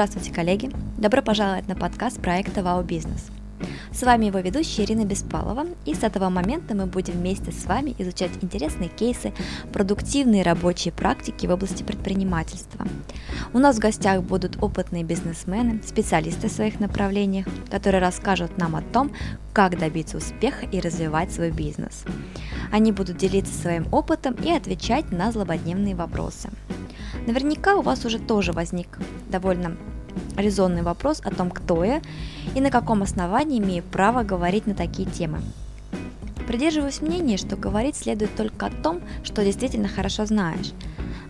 Здравствуйте, коллеги! Добро пожаловать на подкаст проекта «Вау Бизнес». С вами его ведущая Ирина Беспалова, и с этого момента мы будем вместе с вами изучать интересные кейсы, продуктивные рабочие практики в области предпринимательства. У нас в гостях будут опытные бизнесмены, специалисты в своих направлениях, которые расскажут нам о том, как добиться успеха и развивать свой бизнес. Они будут делиться своим опытом и отвечать на злободневные вопросы. Наверняка у вас уже тоже возник довольно резонный вопрос о том, кто я и на каком основании имею право говорить на такие темы. Придерживаюсь мнения, что говорить следует только о том, что действительно хорошо знаешь.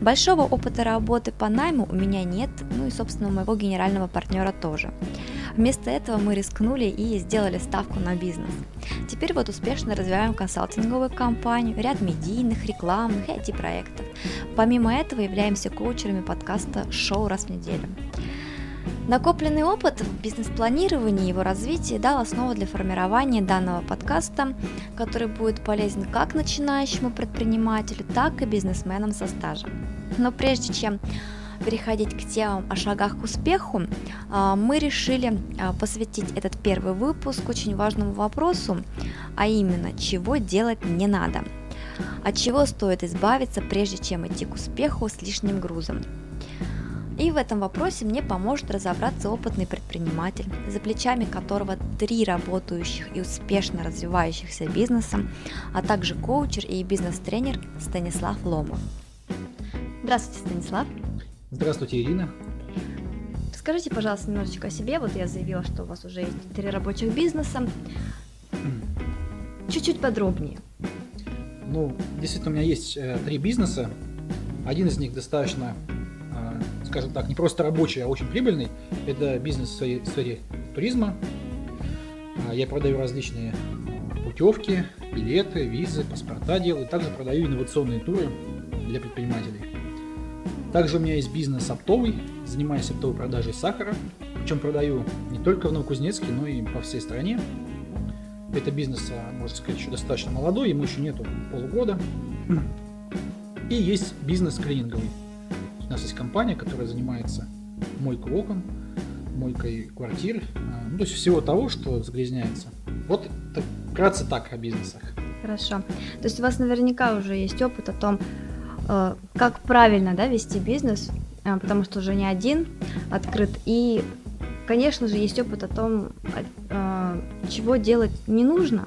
Большого опыта работы по найму у меня нет, ну и, собственно, у моего генерального партнера тоже. Вместо этого мы рискнули и сделали ставку на бизнес. Теперь вот успешно развиваем консалтинговую компанию, ряд медийных, рекламных и IT-проектов. Помимо этого являемся коучерами подкаста «Шоу раз в неделю». Накопленный опыт в бизнес-планировании и его развитии дал основу для формирования данного подкаста, который будет полезен как начинающему предпринимателю, так и бизнесменам со стажем. Но прежде чем переходить к темам о шагах к успеху, а, мы решили а, посвятить этот первый выпуск очень важному вопросу, а именно, чего делать не надо, от чего стоит избавиться, прежде чем идти к успеху с лишним грузом. И в этом вопросе мне поможет разобраться опытный предприниматель, за плечами которого три работающих и успешно развивающихся бизнеса, а также коучер и бизнес-тренер Станислав Ломов. Здравствуйте, Станислав. Здравствуйте, Ирина. Расскажите, пожалуйста, немножечко о себе. Вот я заявила, что у вас уже есть три рабочих бизнеса. Чуть-чуть подробнее. Ну, действительно, у меня есть э, три бизнеса. Один из них достаточно скажем так, не просто рабочий, а очень прибыльный. Это бизнес в сфере, в сфере туризма. А, я продаю различные путевки, билеты, визы, паспорта делаю. Также продаю инновационные туры для предпринимателей. Также у меня есть бизнес оптовый, занимаюсь оптовой продажей сахара. Причем продаю не только в Новокузнецке, но и по всей стране. Это бизнес, а, можно сказать, еще достаточно молодой, ему еще нету полугода. И есть бизнес клининговый. У нас есть компания, которая занимается мойкой окон, мойкой квартир, а, ну, то есть всего того, что загрязняется. Вот так, вкратце так о бизнесах. Хорошо. То есть у вас наверняка уже есть опыт о том, э, как правильно да, вести бизнес, э, потому что уже не один открыт. И, конечно же, есть опыт о том, э, чего делать не нужно,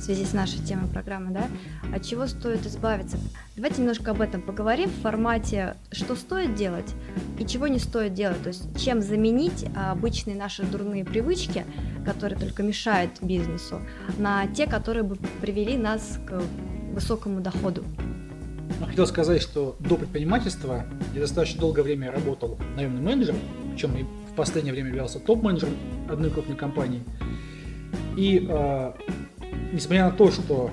в связи с нашей темой программы, да, от чего стоит избавиться. Давайте немножко об этом поговорим в формате, что стоит делать и чего не стоит делать, то есть чем заменить обычные наши дурные привычки, которые только мешают бизнесу, на те, которые бы привели нас к высокому доходу. Хотел сказать, что до предпринимательства я достаточно долгое время работал наемным менеджером, причем и в последнее время являлся топ-менеджером одной крупной компании. И э, несмотря на то, что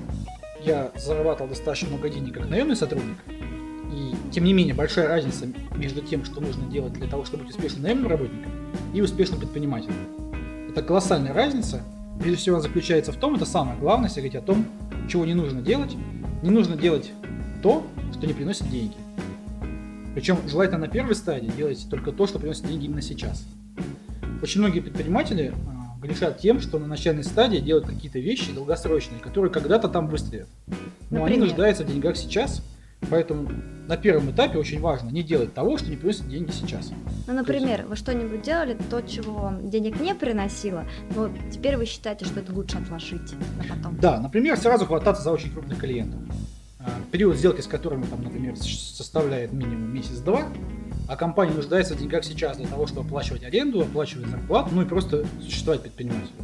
я зарабатывал достаточно много денег как наемный сотрудник, и тем не менее большая разница между тем, что нужно делать для того, чтобы быть успешным наемным работником и успешным предпринимателем. Это колоссальная разница. Прежде всего, она заключается в том, это самое главное, если говорить о том, чего не нужно делать. Не нужно делать то, что не приносит деньги. Причем желательно на первой стадии делать только то, что приносит деньги именно сейчас. Очень многие предприниматели а, грешат тем, что на начальной стадии делают какие-то вещи долгосрочные, которые когда-то там выстрелят. Но Например? они нуждаются в деньгах сейчас, поэтому на первом этапе очень важно не делать того, что не приносит деньги сейчас. Ну, например, есть... вы что-нибудь делали, то, чего вам денег не приносило, но теперь вы считаете, что это лучше отложить на потом? Да, например, сразу хвататься за очень крупных клиентов. А, период сделки с которыми, там, например, составляет минимум месяц-два, а компания нуждается в деньгах сейчас для того, чтобы оплачивать аренду, оплачивать зарплату, ну и просто существовать предпринимателю.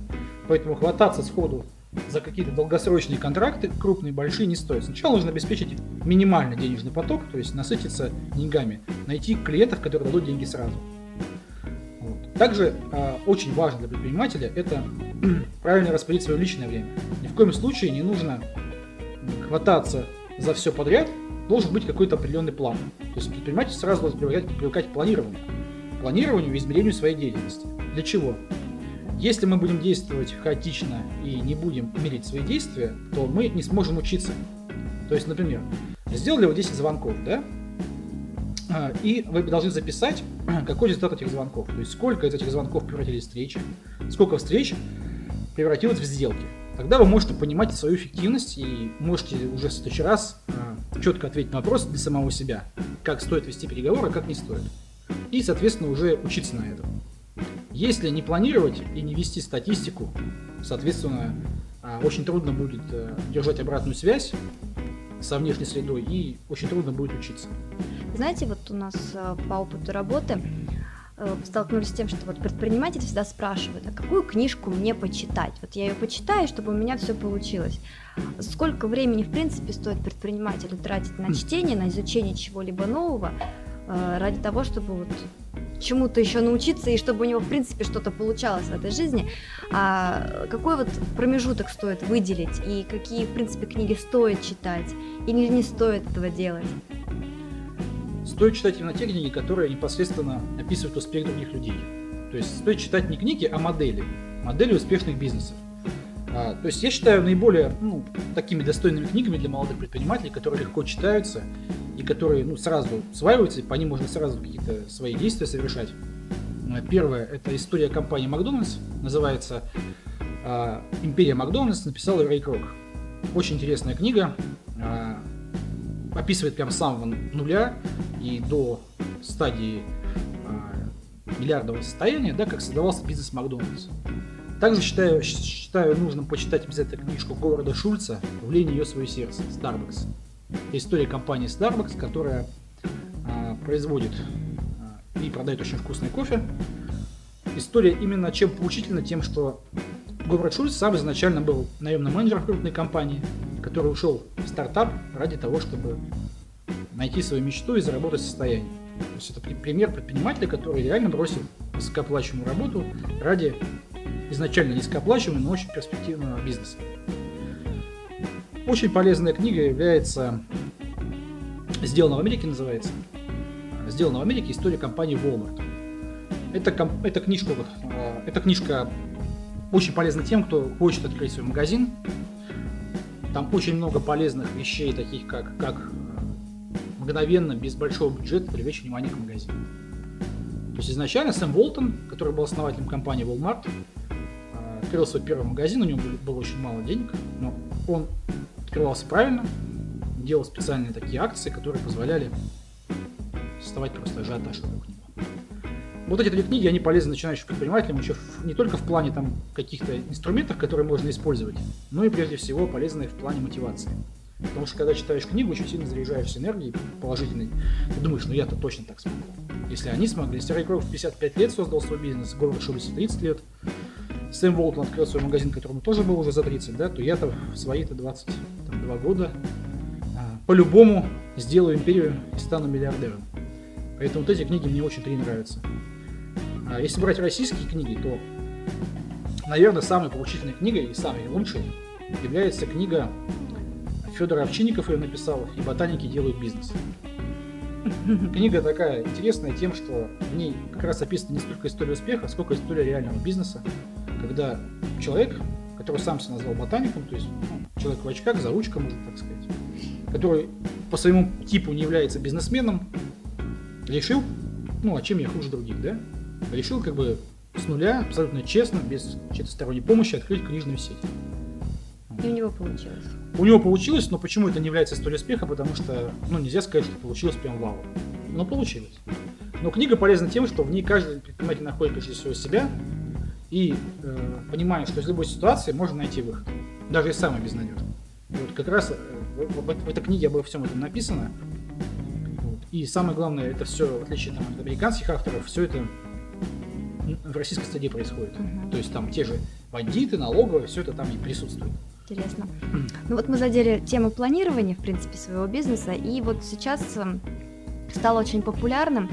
Поэтому хвататься сходу за какие-то долгосрочные контракты, крупные, большие, не стоит. Сначала нужно обеспечить минимальный денежный поток, то есть насытиться деньгами, найти клиентов, которые дадут деньги сразу. Вот. Также э, очень важно для предпринимателя это правильно распределить свое личное время. Ни в коем случае не нужно хвататься за все подряд, должен быть какой-то определенный план. То есть предприниматель сразу должен привыкать, привыкать к планированию. Планированию и измерению своей деятельности. Для чего? Если мы будем действовать хаотично и не будем мерить свои действия, то мы не сможем учиться. То есть, например, сделали вот 10 звонков, да? А, и вы должны записать, какой результат этих звонков. То есть сколько из этих звонков превратились в встречи, сколько встреч превратилось в сделки. Тогда вы можете понимать свою эффективность и можете уже в следующий раз а, четко ответить на вопрос для самого себя, как стоит вести переговоры, а как не стоит. И, соответственно, уже учиться на этом. Если не планировать и не вести статистику, соответственно, а, очень трудно будет э, держать обратную связь со внешней средой и очень трудно будет учиться. Знаете, вот у нас э, по опыту работы э, столкнулись с тем, что вот предприниматели всегда спрашивают, а какую книжку мне почитать? Вот я ее почитаю, чтобы у меня все получилось. Сколько времени, в принципе, стоит предпринимателю тратить на чтение, на изучение чего-либо нового, ради того, чтобы вот чему-то еще научиться, и чтобы у него, в принципе, что-то получалось в этой жизни. А какой вот промежуток стоит выделить, и какие, в принципе, книги стоит читать, или не стоит этого делать? Стоит читать именно те книги, которые непосредственно описывают успех других людей. То есть стоит читать не книги, а модели. Модели успешных бизнесов. А, то есть я считаю наиболее ну, такими достойными книгами для молодых предпринимателей, которые легко читаются и которые ну, сразу сваиваются, и по ним можно сразу какие-то свои действия совершать. А, первое – это история компании Макдональдс, называется а, «Империя Макдональдс», написал Рэй Крок. Очень интересная книга, а, описывает прям с самого нуля и до стадии а, миллиардового состояния, да, как создавался бизнес Макдональдс. Также считаю, считаю нужным почитать обязательно книжку Говарда Шульца «Влей ее свое сердце» Starbucks. История компании Starbucks, которая а, производит а, и продает очень вкусный кофе. История именно чем поучительна, тем, что Говард Шульц сам изначально был наемным менеджером крупной компании, который ушел в стартап ради того, чтобы найти свою мечту и заработать состояние. То есть это пример предпринимателя, который реально бросил высокооплачиваемую работу ради изначально низкооплачиваемого, но очень перспективного бизнеса. Очень полезная книга является «Сделано в Америке» называется. «Сделано в Америке. История компании Walmart». Это, это, книжка, э, эта книжка очень полезна тем, кто хочет открыть свой магазин. Там очень много полезных вещей, таких как, как э, мгновенно, без большого бюджета привлечь внимание к магазину. То есть изначально Сэм Волтон, который был основателем компании Walmart, открыл свой первый магазин, у него было очень мало денег, но он открывался правильно, делал специальные такие акции, которые позволяли создавать просто ажиотаж вокруг него. Вот эти две книги, они полезны начинающим предпринимателям еще в, не только в плане там каких-то инструментов, которые можно использовать, но и прежде всего полезны в плане мотивации. Потому что когда читаешь книгу, очень сильно заряжаешься энергией положительной, ты думаешь, ну я-то точно так смогу. Если они смогли, если Рэй Крок в 55 лет создал свой бизнес, Говард Шулис 30 лет, Сэм Волтон открыл свой магазин, которому тоже был уже за 30, да, то я-то в свои-то 22 года а, по-любому сделаю империю и стану миллиардером. Поэтому вот эти книги мне очень три нравятся. А если брать российские книги, то, наверное, самой поучительной книгой и самой лучшей является книга Федора Овчинников ее написал «И ботаники делают бизнес». Книга такая интересная тем, что в ней как раз описана не столько история успеха, сколько история реального бизнеса, когда человек, который сам себя назвал ботаником, то есть ну, человек в очках, за ручкой, можно так сказать, который по своему типу не является бизнесменом, решил, ну а чем я хуже других, да? Решил как бы с нуля, абсолютно честно, без чьей-то сторонней помощи, открыть книжную сеть. И у него получилось. У него получилось, но почему это не является историей успеха? Потому что, ну, нельзя сказать, что получилось прям вау. Но получилось. Но книга полезна тем, что в ней каждый предприниматель находит прежде всего себя, и э, понимаем, что из любой ситуации можно найти выход, даже из самой безнадежной. Вот как раз э, в, в, в этой книге обо всем этом написано. Вот. И самое главное, это все, в отличие там, от американских авторов, все это в российской среде происходит. Uh-huh. То есть там те же бандиты, налоговые, все это там и присутствует. Интересно. Ну вот мы задели тему планирования, в принципе, своего бизнеса, и вот сейчас эм, стало очень популярным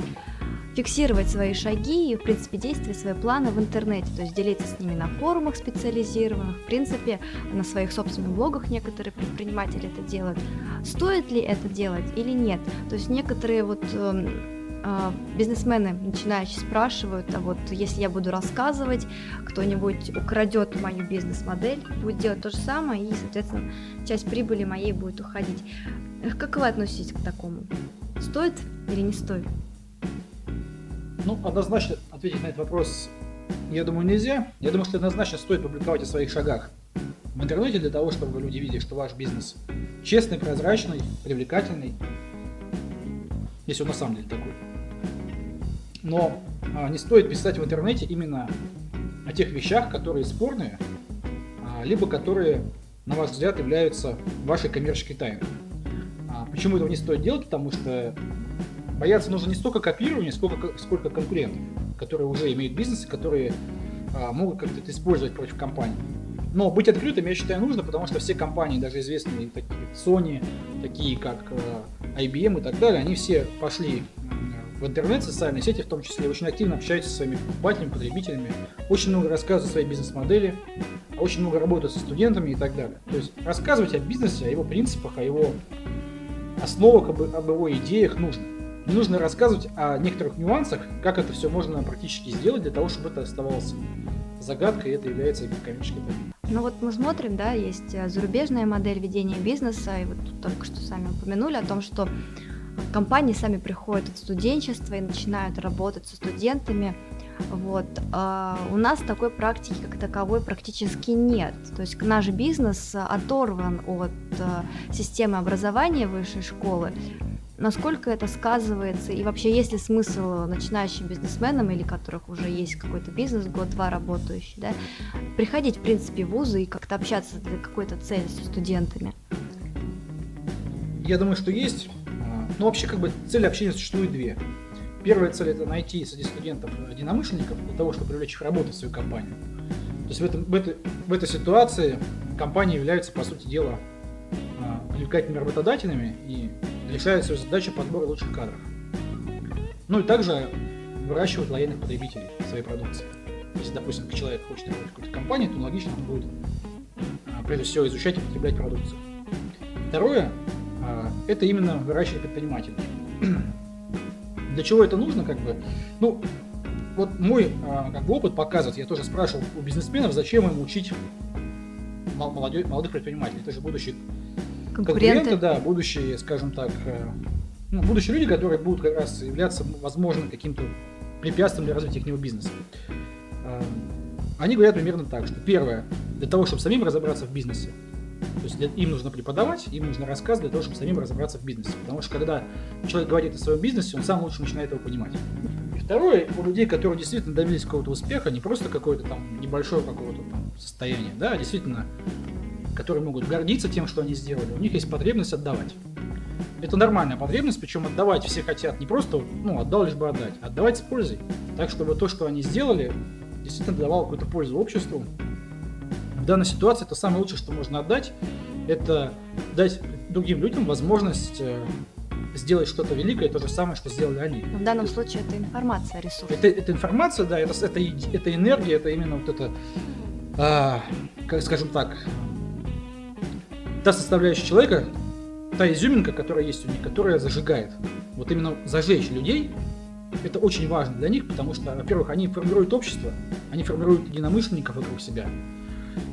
фиксировать свои шаги и, в принципе, действия, свои планы в интернете, то есть делиться с ними на форумах специализированных, в принципе, на своих собственных блогах некоторые предприниматели это делают. Стоит ли это делать или нет? То есть некоторые вот э, э, бизнесмены начинающие спрашивают, а вот если я буду рассказывать, кто-нибудь украдет мою бизнес-модель, будет делать то же самое, и, соответственно, часть прибыли моей будет уходить. Как вы относитесь к такому? Стоит или не стоит? Ну, однозначно ответить на этот вопрос, я думаю, нельзя. Я думаю, что однозначно стоит публиковать о своих шагах в интернете для того, чтобы люди видели, что ваш бизнес честный, прозрачный, привлекательный, если он на самом деле такой. Но а, не стоит писать в интернете именно о тех вещах, которые спорные, а, либо которые, на ваш взгляд, являются вашей коммерческой тайной. А, почему этого не стоит делать? Потому что бояться нужно не столько копирования, сколько, сколько конкурентов, которые уже имеют бизнес, которые могут как-то это использовать против компании. Но быть открытым, я считаю, нужно, потому что все компании, даже известные, такие Sony, такие как IBM и так далее, они все пошли в интернет, социальные сети в том числе, очень активно общаются со своими покупателями, потребителями, очень много рассказывают о своей бизнес-модели, очень много работают со студентами и так далее. То есть рассказывать о бизнесе, о его принципах, о его основах, об, об его идеях нужно. Не нужно рассказывать о некоторых нюансах, как это все можно практически сделать для того, чтобы это оставалось загадкой, и это является коммерческой тайной. Ну вот мы смотрим, да, есть зарубежная модель ведения бизнеса, и вот тут только что сами упомянули о том, что компании сами приходят от студенчества и начинают работать со студентами. Вот. А у нас такой практики как таковой практически нет. То есть наш бизнес оторван от э, системы образования высшей школы насколько это сказывается, и вообще есть ли смысл начинающим бизнесменам, или которых уже есть какой-то бизнес, год-два работающий, да, приходить, в принципе, в вузы и как-то общаться для какой-то цели с студентами? Я думаю, что есть. Ну, вообще, как бы, цель общения существует две. Первая цель – это найти среди студентов единомышленников для того, чтобы привлечь их работать в свою компанию. То есть в, этом, в, этой, в этой ситуации компания является, по сути дела, а, привлекательными работодателями и решает свою задачу подбора лучших кадров. Ну и также выращивать лояльных потребителей своей продукции. Если, допустим, человек хочет работать в какой-то компании, то логично он будет а, прежде всего изучать и потреблять продукцию. Второе это именно выращивание предпринимателей. Для чего это нужно, как бы? Ну, вот мой а, как бы, опыт показывает, я тоже спрашивал у бизнесменов, зачем им учить молодых, молодых предпринимателей, это же будущие конкуренты. конкуренты, да, будущие, скажем так, э, ну, будущие люди, которые будут как раз являться, возможно, каким-то препятствием для развития их бизнеса. Э, они говорят примерно так, что первое, для того, чтобы самим разобраться в бизнесе, то есть им нужно преподавать, им нужно рассказывать для того, чтобы самим разобраться в бизнесе. Потому что когда человек говорит о своем бизнесе, он сам лучше начинает его понимать. И второе, у людей, которые действительно добились какого-то успеха, не просто какое-то там небольшое какого-то там состояние, да, а действительно которые могут гордиться тем, что они сделали, у них есть потребность отдавать. Это нормальная потребность, причем отдавать все хотят не просто, ну, отдал лишь бы отдать, а отдавать с пользой. Так, чтобы то, что они сделали, действительно давало какую-то пользу обществу. Данной ситуации это самое лучшее, что можно отдать, это дать другим людям возможность э, сделать что-то великое, то же самое, что сделали они. в данном случае это информация, ресурс. Это, это информация, да, это, это, это энергия, это именно вот это, а, как скажем так, та составляющая человека, та изюминка, которая есть у них, которая зажигает. Вот именно зажечь людей, это очень важно для них, потому что, во-первых, они формируют общество, они формируют единомышленников вокруг себя.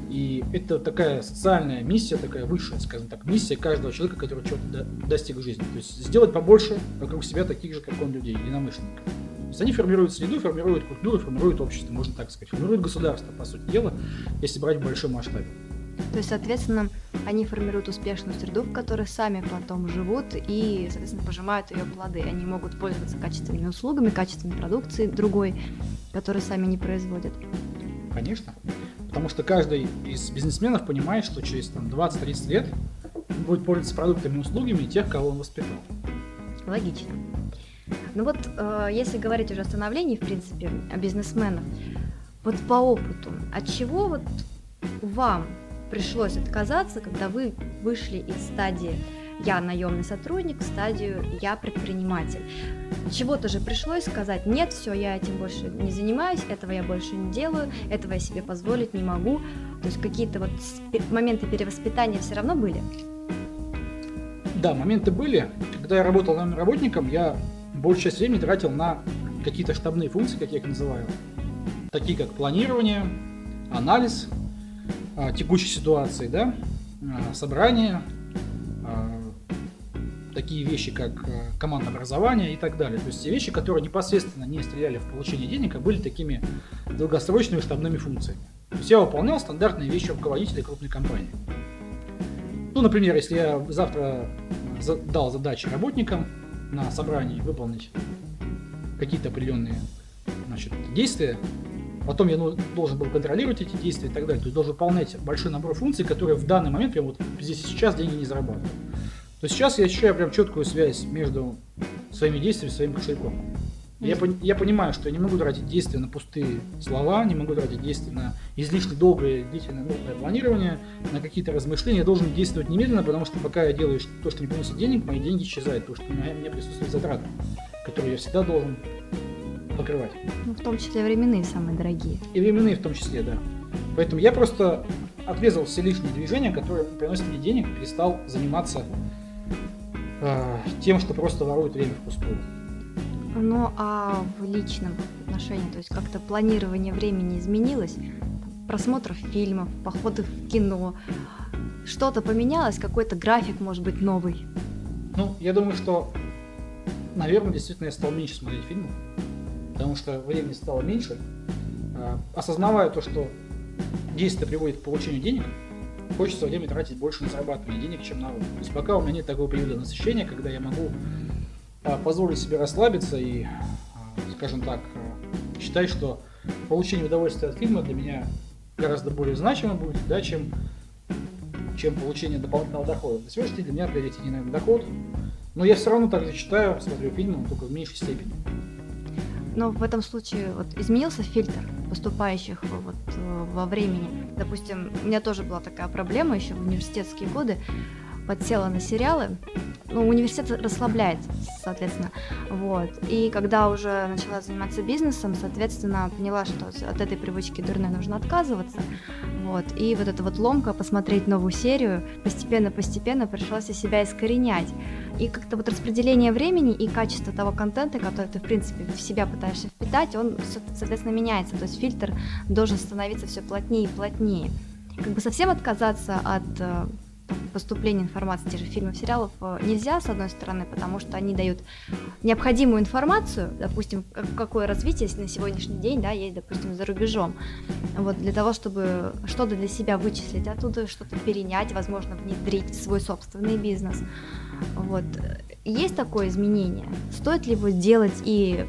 И это такая социальная миссия, такая высшая, скажем так, миссия каждого человека, который чего-то достиг в жизни. То есть сделать побольше вокруг себя таких же, как он, людей, единомышленников. То есть они формируют среду, формируют культуру, формируют общество, можно так сказать, формируют государство, по сути дела, если брать в большом масштабе. То есть, соответственно, они формируют успешную среду, в которой сами потом живут и, соответственно, пожимают ее плоды. Они могут пользоваться качественными услугами, качественной продукцией другой, которую сами не производят. Конечно. Потому что каждый из бизнесменов понимает, что через там, 20-30 лет он будет пользоваться продуктами и услугами тех, кого он воспитал. Логично. Ну вот, э, если говорить уже о становлении, в принципе, о бизнесменах, вот по опыту, от чего вот вам пришлось отказаться, когда вы вышли из стадии я наемный сотрудник в стадию я предприниматель. Чего-то же пришлось сказать, нет, все, я этим больше не занимаюсь, этого я больше не делаю, этого я себе позволить не могу. То есть какие-то вот моменты перевоспитания все равно были? Да, моменты были. Когда я работал наемным работником, я большую часть времени тратил на какие-то штабные функции, как я их называю, такие как планирование, анализ а, текущей ситуации, да, а, собрание, такие вещи, как а, командное образование и так далее. То есть те вещи, которые непосредственно не стреляли в получение денег, а были такими долгосрочными штабными функциями. То есть я выполнял стандартные вещи руководителя крупной компании. Ну, например, если я завтра дал задачи работникам на собрании выполнить какие-то определенные значит, действия, потом я ну, должен был контролировать эти действия и так далее. То есть должен выполнять большой набор функций, которые в данный момент прям вот здесь сейчас деньги не зарабатывают. То есть сейчас я ощущаю прям четкую связь между своими действиями и своим кошельком. Я, я понимаю, что я не могу тратить действия на пустые слова, не могу тратить действия на излишне долгое, длительное нудное планирование, на какие-то размышления. Я должен действовать немедленно, потому что пока я делаю то, что не приносит денег, мои деньги исчезают, потому что у меня, у меня присутствуют затраты, которые я всегда должен покрывать. Ну, в том числе временные самые дорогие. И временные в том числе, да. Поэтому я просто отрезал все лишние движения, которые приносят мне денег, перестал заниматься э, тем, что просто ворует время впустую. Ну, а в личном отношении, то есть как-то планирование времени изменилось? Просмотров фильмов, походы в кино, что-то поменялось, какой-то график, может быть, новый? Ну, я думаю, что, наверное, действительно я стал меньше смотреть фильмов, потому что времени стало меньше. А, осознавая то, что действие приводит к получению денег, хочется время тратить больше на зарабатывание денег, чем на отдых. То есть пока у меня нет такого периода насыщения, когда я могу а, позволить себе расслабиться и, а, скажем так, а, считать, что получение удовольствия от фильма для меня гораздо более значимо будет, да, чем, чем получение дополнительного дохода. На сегодняшний день для меня приоритетнее, наверное, доход, но я все равно также читаю, смотрю фильмы, только в меньшей степени. Но в этом случае вот изменился фильтр поступающих вот во времени. Допустим, у меня тоже была такая проблема еще в университетские годы. Подсела на сериалы, ну, университет расслабляет, соответственно. Вот. И когда уже начала заниматься бизнесом, соответственно, поняла, что от этой привычки дурной нужно отказываться. Вот. И вот эта вот ломка, посмотреть новую серию, постепенно-постепенно пришлось себя искоренять. И как-то вот распределение времени и качество того контента, который ты, в принципе, в себя пытаешься впитать, он, соответственно, меняется. То есть фильтр должен становиться все плотнее и плотнее. Как бы совсем отказаться от поступления информации, тех же фильмов, сериалов э, нельзя, с одной стороны, потому что они дают необходимую информацию, допустим, какое развитие на сегодняшний день, да, есть, допустим, за рубежом, вот, для того, чтобы что-то для себя вычислить оттуда, что-то перенять, возможно, внедрить в свой собственный бизнес, вот. Есть такое изменение? Стоит ли его делать и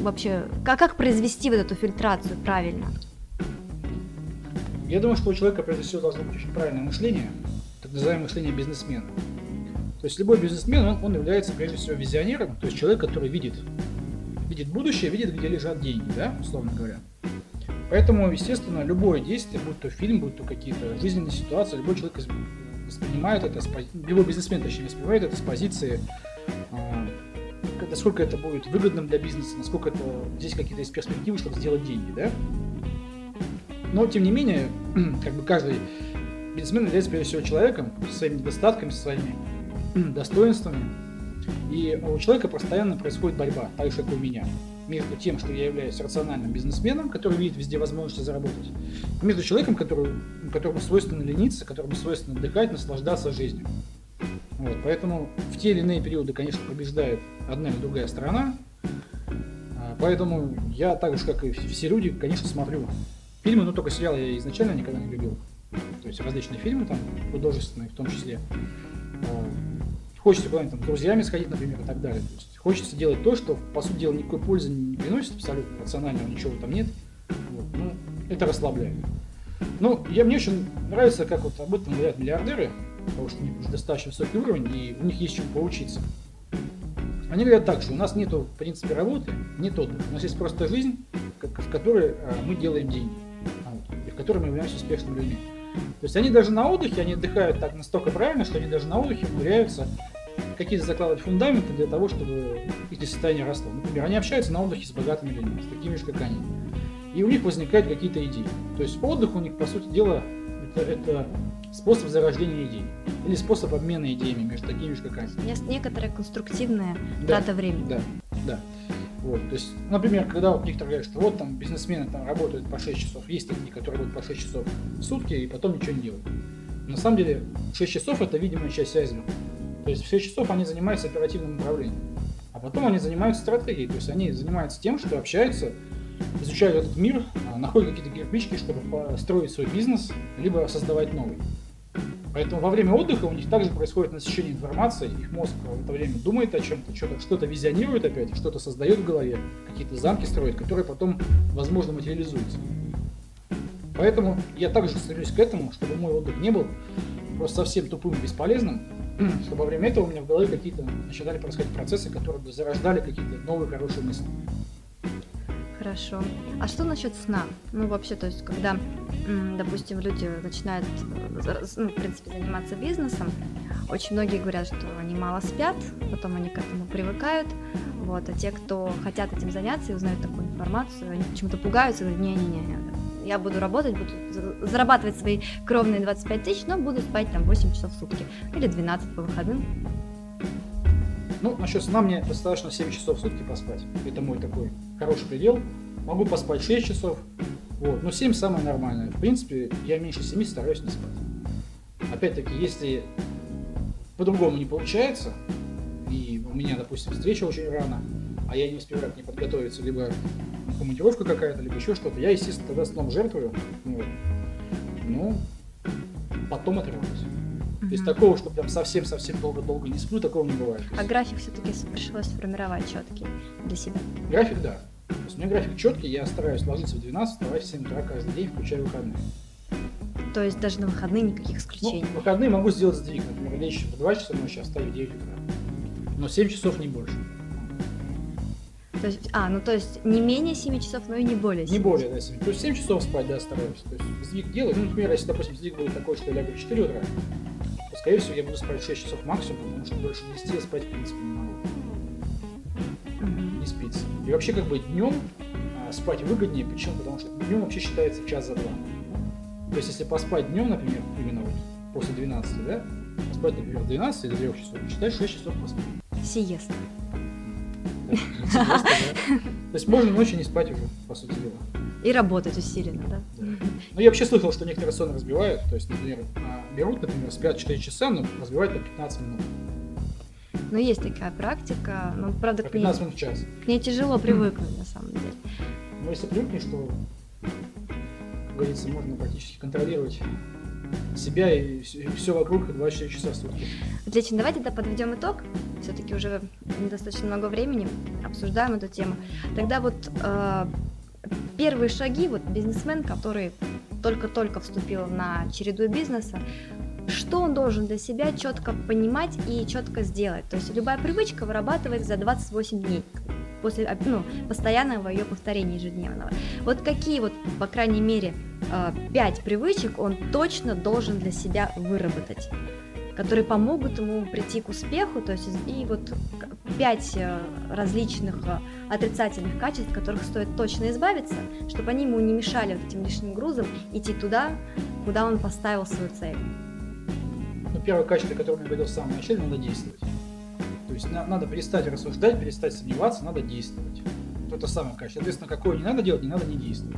вообще, как, как произвести вот эту фильтрацию правильно? Я думаю, что у человека, прежде всего, должно быть очень правильное мышление, так называемое мышление бизнесмена. То есть любой бизнесмен, он, он является прежде всего визионером, то есть человек, который видит, видит будущее, видит, где лежат деньги, да, условно говоря. Поэтому, естественно, любое действие, будь то фильм, будь то какие-то жизненные ситуации, любой человек воспринимает это, любой бизнесмен, точнее, воспринимает это с позиции, а, насколько это будет выгодным для бизнеса, насколько это здесь какие-то есть перспективы, чтобы сделать деньги, да. Но, тем не менее, как бы каждый Бизнесмен является прежде всего человеком со своими недостатками, со своими достоинствами. И у человека постоянно происходит борьба, так же, как и у меня, между тем, что я являюсь рациональным бизнесменом, который видит везде возможности заработать, между человеком, который, которому свойственно лениться, которому свойственно отдыхать, наслаждаться жизнью. Вот, поэтому в те или иные периоды, конечно, побеждает одна или другая сторона. А, поэтому я так же, как и все люди, конечно, смотрю фильмы, но только сериалы я изначально никогда не любил то есть различные фильмы, там, художественные в том числе. А, хочется куда-нибудь там, с друзьями сходить, например, и так далее. То есть хочется делать то, что, по сути дела, никакой пользы не приносит, абсолютно рационального ничего там нет. Вот. Ну, это расслабляет. Ну, я, мне очень нравится, как вот об этом говорят миллиардеры, потому что у них уже достаточно высокий уровень, и у них есть чем поучиться. Они говорят так, что у нас нету, в принципе, работы, нет отдыха. У нас есть просто жизнь, в которой а, мы делаем деньги, и в которой мы являемся успешными людьми. То есть они даже на отдыхе, они отдыхают так настолько правильно, что они даже на отдыхе умудряются какие-то закладывать фундаменты для того, чтобы их состояние росло. Например, они общаются на отдыхе с богатыми людьми, с такими же, как они. И у них возникают какие-то идеи. То есть отдых у них, по сути дела, это, это способ зарождения идей. Или способ обмена идеями между такими же, как они. Есть некоторая конструктивная да, трата времени. Да, Да. Вот, то есть, например, когда вот некоторые говорят, что вот там бизнесмены там работают по 6 часов, есть такие, которые работают по 6 часов в сутки и потом ничего не делают. На самом деле 6 часов это видимая часть айсберга. То есть в 6 часов они занимаются оперативным управлением. А потом они занимаются стратегией, то есть они занимаются тем, что общаются, изучают этот мир, а, находят какие-то кирпичики, чтобы построить свой бизнес, либо создавать новый. Поэтому во время отдыха у них также происходит насыщение информацией, их мозг в это время думает о чем-то, что-то, что-то визионирует опять, что-то создает в голове, какие-то замки строит, которые потом, возможно, материализуются. Поэтому я также стремлюсь к этому, чтобы мой отдых не был просто совсем тупым и бесполезным, чтобы во время этого у меня в голове какие-то начинали происходить процессы, которые бы зарождали какие-то новые хорошие мысли. Хорошо. А что насчет сна? Ну, вообще, то есть, когда, допустим, люди начинают, э, ну, в принципе, заниматься бизнесом, очень многие говорят, что они мало спят, потом они к этому привыкают, вот, а те, кто хотят этим заняться и узнают такую информацию, они почему-то пугаются, говорят, не-не-не, я буду работать, буду зарабатывать свои кровные 25 тысяч, но буду спать там 8 часов в сутки или 12 по выходным. Ну, насчет сна мне достаточно 7 часов в сутки поспать. Это мой такой хороший предел. Могу поспать 6 часов, вот, но 7 самое нормальное. В принципе, я меньше 7 стараюсь не спать. Опять-таки, если по-другому не получается, и у меня, допустим, встреча очень рано, а я не успеваю к ней подготовиться, либо командировка какая-то, либо еще что-то, я, естественно, тогда сном жертвую. Вот. Ну, потом отрываюсь. То есть такого, что прям совсем-совсем долго-долго не сплю, такого не бывает. А график все-таки пришлось сформировать четкий для себя? График, да. То есть у меня график четкий, я стараюсь ложиться в 12, вставать в 7 утра каждый день, включая выходные. То есть даже на выходные никаких исключений? Ну, выходные могу сделать сдвиг, например, лечь в 2 часа ночи, а встать в 9 утра. Но 7 часов не больше. То есть, а, ну то есть не менее 7 часов, но и не более 7 Не более, да, 7. То есть 7 часов спать, да, стараюсь. То есть сдвиг делаю. Ну, например, если, допустим, сдвиг будет такой, что я лягу в 4 утра, скорее всего, я буду спать 6 часов максимум, потому что больше 10 я спать, в принципе, не могу. Не спится. И вообще, как бы, днем а, спать выгоднее, почему? Потому что днем вообще считается час за два. То есть, если поспать днем, например, именно вот после 12, да, поспать, например, 12 или 3 часов, считай 6 часов поспать. Сиеста. То есть можно ночью не спать уже, по сути дела. И работать усиленно, да? Ну, я вообще слышал, что некоторые сон разбивают. То есть, например, а, берут, например, спят 4 часа, но разбивают на 15 минут. Ну, есть такая практика, но, правда, к ней, минут в час. к ней тяжело привыкнуть, на самом деле. Ну, если привыкнешь, то, как говорится, можно практически контролировать себя и все вокруг 24 часа в сутки. Отлично, давайте тогда подведем итог. Все-таки уже достаточно много времени обсуждаем эту тему. Тогда вот э, первые шаги, вот бизнесмен, который только-только вступил на череду бизнеса, что он должен для себя четко понимать и четко сделать. То есть любая привычка вырабатывается за 28 дней после ну, постоянного ее повторения ежедневного. Вот какие вот, по крайней мере, э, пять привычек он точно должен для себя выработать которые помогут ему прийти к успеху, то есть и вот пять э, различных э, отрицательных качеств, которых стоит точно избавиться, чтобы они ему не мешали вот этим лишним грузом идти туда, куда он поставил свою цель. Ну, первое качество, которое я говорил в самом начале, надо действовать. То есть на, надо перестать рассуждать, перестать сомневаться, надо действовать. Вот это самое качество. Соответственно, какое не надо делать, не надо не действовать.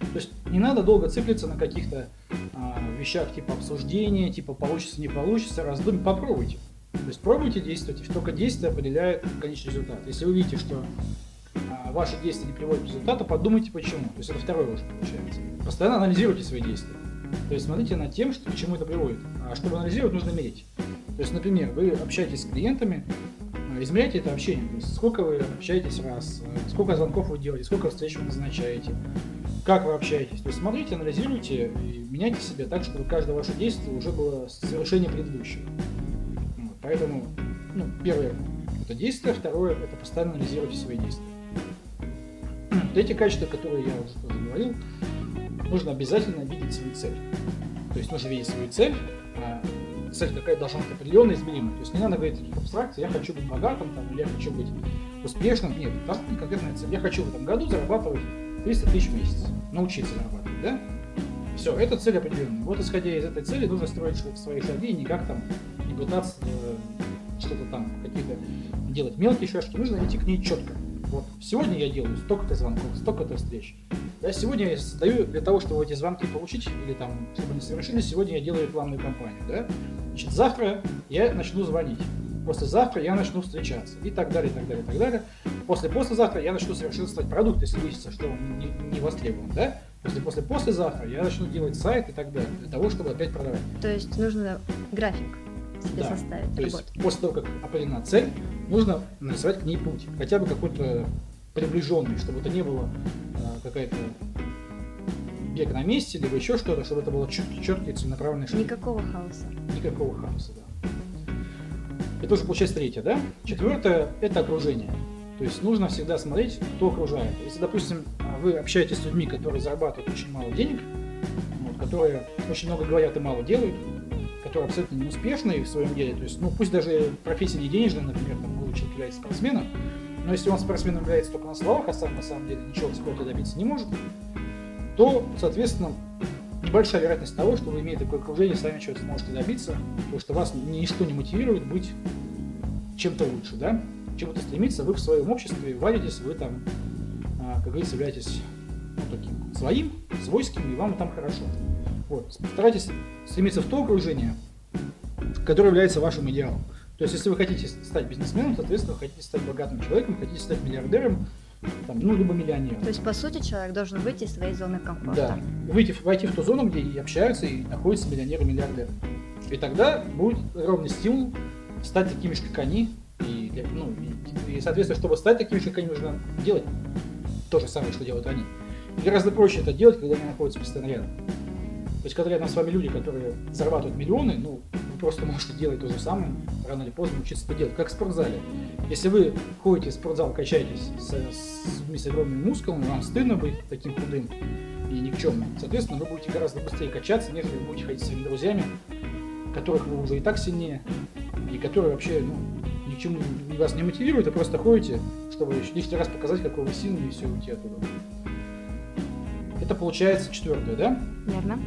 То есть не надо долго циклиться на каких-то а, вещах типа обсуждения, типа получится, не получится, раздумьте, попробуйте. То есть пробуйте действовать, и только действие определяет конечный результат. Если вы видите, что а, ваши действия не приводят к результату, подумайте почему. То есть это второе уже получается. Постоянно анализируйте свои действия. То есть смотрите над тем, что, к чему это приводит. А чтобы анализировать, нужно мерить. То есть, например, вы общаетесь с клиентами, измеряйте это общение. То есть, сколько вы общаетесь раз, э, сколько звонков вы делаете, сколько встреч вы назначаете, как вы общаетесь. То есть смотрите, анализируйте и меняйте себя так, чтобы каждое ваше действие уже было совершение предыдущего. Вот, поэтому, ну, первое – это действие, второе – это постоянно анализируйте свои действия. Эти качества, которые я уже тоже говорил, нужно обязательно видеть свою цель. То есть нужно видеть свою цель, а цель какая должна быть определенная, измеримая. То есть не надо говорить в абстракции, я хочу быть богатым, там, или я хочу быть успешным. Нет, быть конкретная цель. Я хочу в этом году зарабатывать 300 тысяч в месяц. Научиться зарабатывать, да? Все, это цель определенная. Вот исходя из этой цели нужно строить свои шаги и никак там не пытаться э, что-то там, какие-то делать мелкие шажки. Нужно идти к ней четко. Вот сегодня я делаю столько-то звонков, столько-то встреч. Да, сегодня я создаю для того, чтобы эти звонки получить, или там, чтобы они совершились, сегодня я делаю рекламную кампанию, да. Значит, завтра я начну звонить. Послезавтра я начну встречаться и так далее, и так далее, и так далее. После послезавтра я начну совершенствовать продукт, если выяснится, что он не, не востребован, да? После после послезавтра я начну делать сайт и так далее, для того, чтобы опять продавать. То есть нужно график себе Да. составить. То есть после того, как определена цель, нужно нарисовать к ней путь. Хотя бы какой-то приближенный, чтобы это не было а, какая-то бег на месте, либо еще что-то, чтобы это было четкий, четкий целенаправленный шаг. Никакого хаоса. Никакого хаоса, да. Это уже получается третье, да? Четвертое – это окружение. То есть нужно всегда смотреть, кто окружает. Если, допустим, вы общаетесь с людьми, которые зарабатывают очень мало денег, вот, которые очень много говорят и мало делают, которые абсолютно неуспешны в своем деле, то есть, ну, пусть даже профессия не денежная, например, там, человек является спортсменом, но если он спортсменом является только на словах, а сам на самом деле ничего в спорте добиться не может, то, соответственно, небольшая вероятность того, что вы, имея такое окружение, сами чего-то сможете добиться, потому что вас ничто не мотивирует быть чем-то лучше, да? Чему-то стремиться, вы в своем обществе варитесь, вы там, а, как говорится, являетесь ну, таким своим, свойским, и вам там хорошо. Вот. Старайтесь стремиться в то окружение, которое является вашим идеалом. То есть, если вы хотите стать бизнесменом, соответственно, вы хотите стать богатым человеком, хотите стать миллиардером, там, ну, либо миллионером. То есть, по сути, человек должен выйти из своей зоны комфорта. Да. Выйти, войти в ту зону, где и общаются, и находятся миллионеры миллиардеры. И тогда будет огромный стимул стать такими же, как они. И, ну, и, и, соответственно, чтобы стать такими же, как они, нужно делать то же самое, что делают они. И гораздо проще это делать, когда они находятся постоянно рядом. То есть, когда рядом с вами люди, которые зарабатывают миллионы, ну, просто можете делать то же самое, рано или поздно учиться это делать, как в спортзале. Если вы ходите в спортзал, качаетесь с, с с огромными мускулами, вам стыдно быть таким худым и никчемным. Соответственно, вы будете гораздо быстрее качаться, нежели вы будете ходить с своими друзьями, которых вы уже и так сильнее, и которые вообще ну, ни к чему вас не мотивируют, а просто ходите, чтобы лишний раз показать, какой вы сильный, и все, уйти оттуда. Это получается четвертое, да? Верно?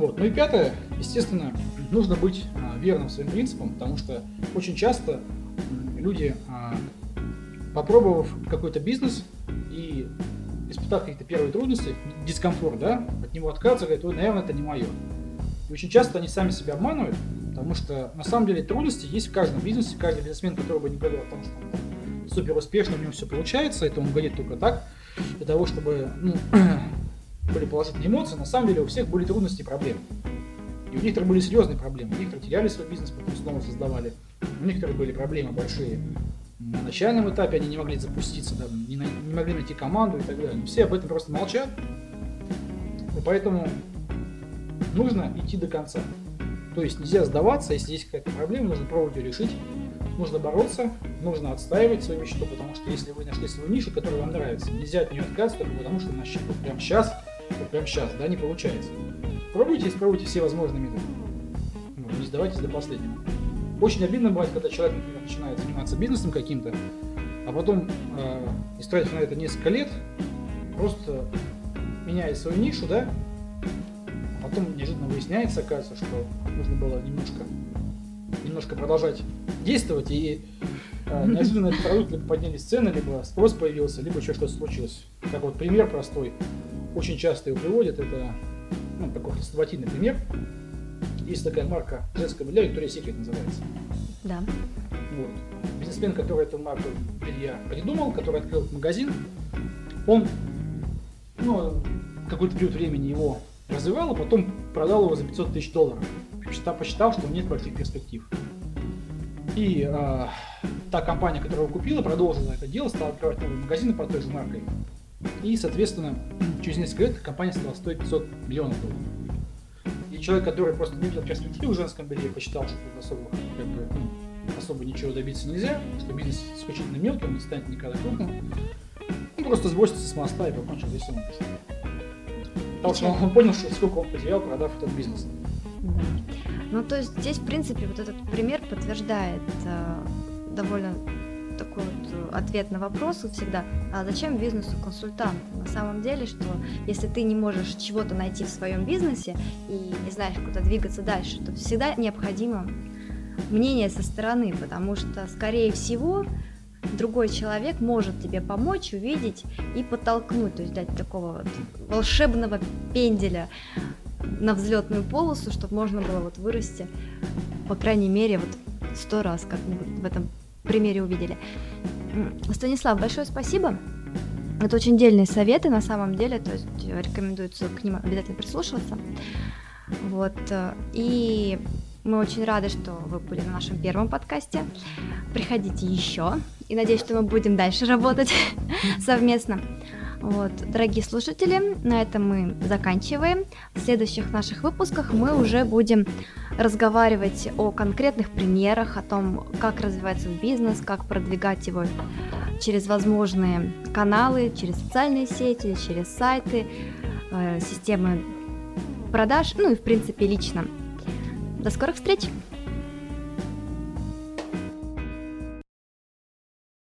Вот. Ну и пятое, естественно, нужно быть а, верным своим принципам, потому что очень часто люди, а, попробовав какой-то бизнес и испытав какие-то первые трудности, дискомфорт, да, от него отказываться, говорят, ой, наверное, это не мое. И очень часто они сами себя обманывают, потому что на самом деле трудности есть в каждом бизнесе, каждый бизнесмен, который бы не говорил о том, что он супер успешно, у него все получается, это он говорит только так, для того, чтобы ну, были положительные эмоции, на самом деле у всех были трудности и проблемы. И у некоторых были серьезные проблемы. Некоторые теряли свой бизнес, потом снова создавали. У некоторых были проблемы большие. На начальном этапе они не могли запуститься, да, не, на- не могли найти команду и так далее. Но все об этом просто молчат. И поэтому нужно идти до конца. То есть нельзя сдаваться, если есть какая-то проблема, нужно пробовать ее решить. Нужно бороться, нужно отстаивать свою мечту, потому что если вы нашли свою нишу, которая вам нравится, нельзя от нее отказываться, только потому что на щит вот прямо сейчас, прямо сейчас, да, не получается. Пробуйте, испробуйте все возможные методы. Вот, не сдавайтесь до последнего. Очень обидно бывает, когда человек, например, начинает заниматься бизнесом каким-то, а потом, э, истратив на это несколько лет, просто меняет свою нишу, да, а потом неожиданно выясняется, оказывается, что нужно было немножко, немножко продолжать действовать, и э, неожиданно этот продукт либо поднялись цены, либо спрос появился, либо еще что-то случилось. Как вот пример простой, очень часто его приводят, это ну, такой хрестоватийный пример. Есть такая марка женского белья, Victoria's Secret называется. Да. Вот. Бизнесмен, который эту марку белья придумал, который открыл магазин, он ну, какой-то период времени его развивал, а потом продал его за 500 тысяч долларов. Посчитал, посчитал, что нет больших перспектив. И а, та компания, которая его купила, продолжила это дело, стала открывать новые магазины под той же маркой. И, соответственно, через несколько лет компания стала стоить 500 миллионов долларов. И человек, который просто не видел перспективы в женском белье, посчитал, что тут особо, как бы, ну, особо ничего добиться нельзя, что бизнес исключительно мелкий, он не станет никогда крупным. Он просто сбросится с моста и покончил весь ремонт. Потому что он понял, что сколько он потерял, продав этот бизнес. Ну, то есть здесь, в принципе, вот этот пример подтверждает э, довольно такой вот э, ответ на вопрос всегда, а зачем бизнесу консультант? На самом деле, что если ты не можешь чего-то найти в своем бизнесе и не знаешь, куда двигаться дальше, то всегда необходимо мнение со стороны, потому что, скорее всего, другой человек может тебе помочь, увидеть и подтолкнуть, то есть дать такого вот волшебного пенделя на взлетную полосу, чтобы можно было вот вырасти, по крайней мере, вот сто раз, как мы в этом примере увидели. Станислав, большое спасибо. Это очень дельные советы на самом деле, то есть рекомендуется к ним обязательно прислушиваться. Вот. Э, и мы очень рады, что вы были на нашем первом подкасте. Приходите еще. И надеюсь, что мы будем дальше работать совместно. Вот, дорогие слушатели, на этом мы заканчиваем. В следующих наших выпусках мы уже будем разговаривать о конкретных примерах, о том, как развивается бизнес, как продвигать его через возможные каналы, через социальные сети, через сайты, э, системы продаж, ну и в принципе лично. До скорых встреч!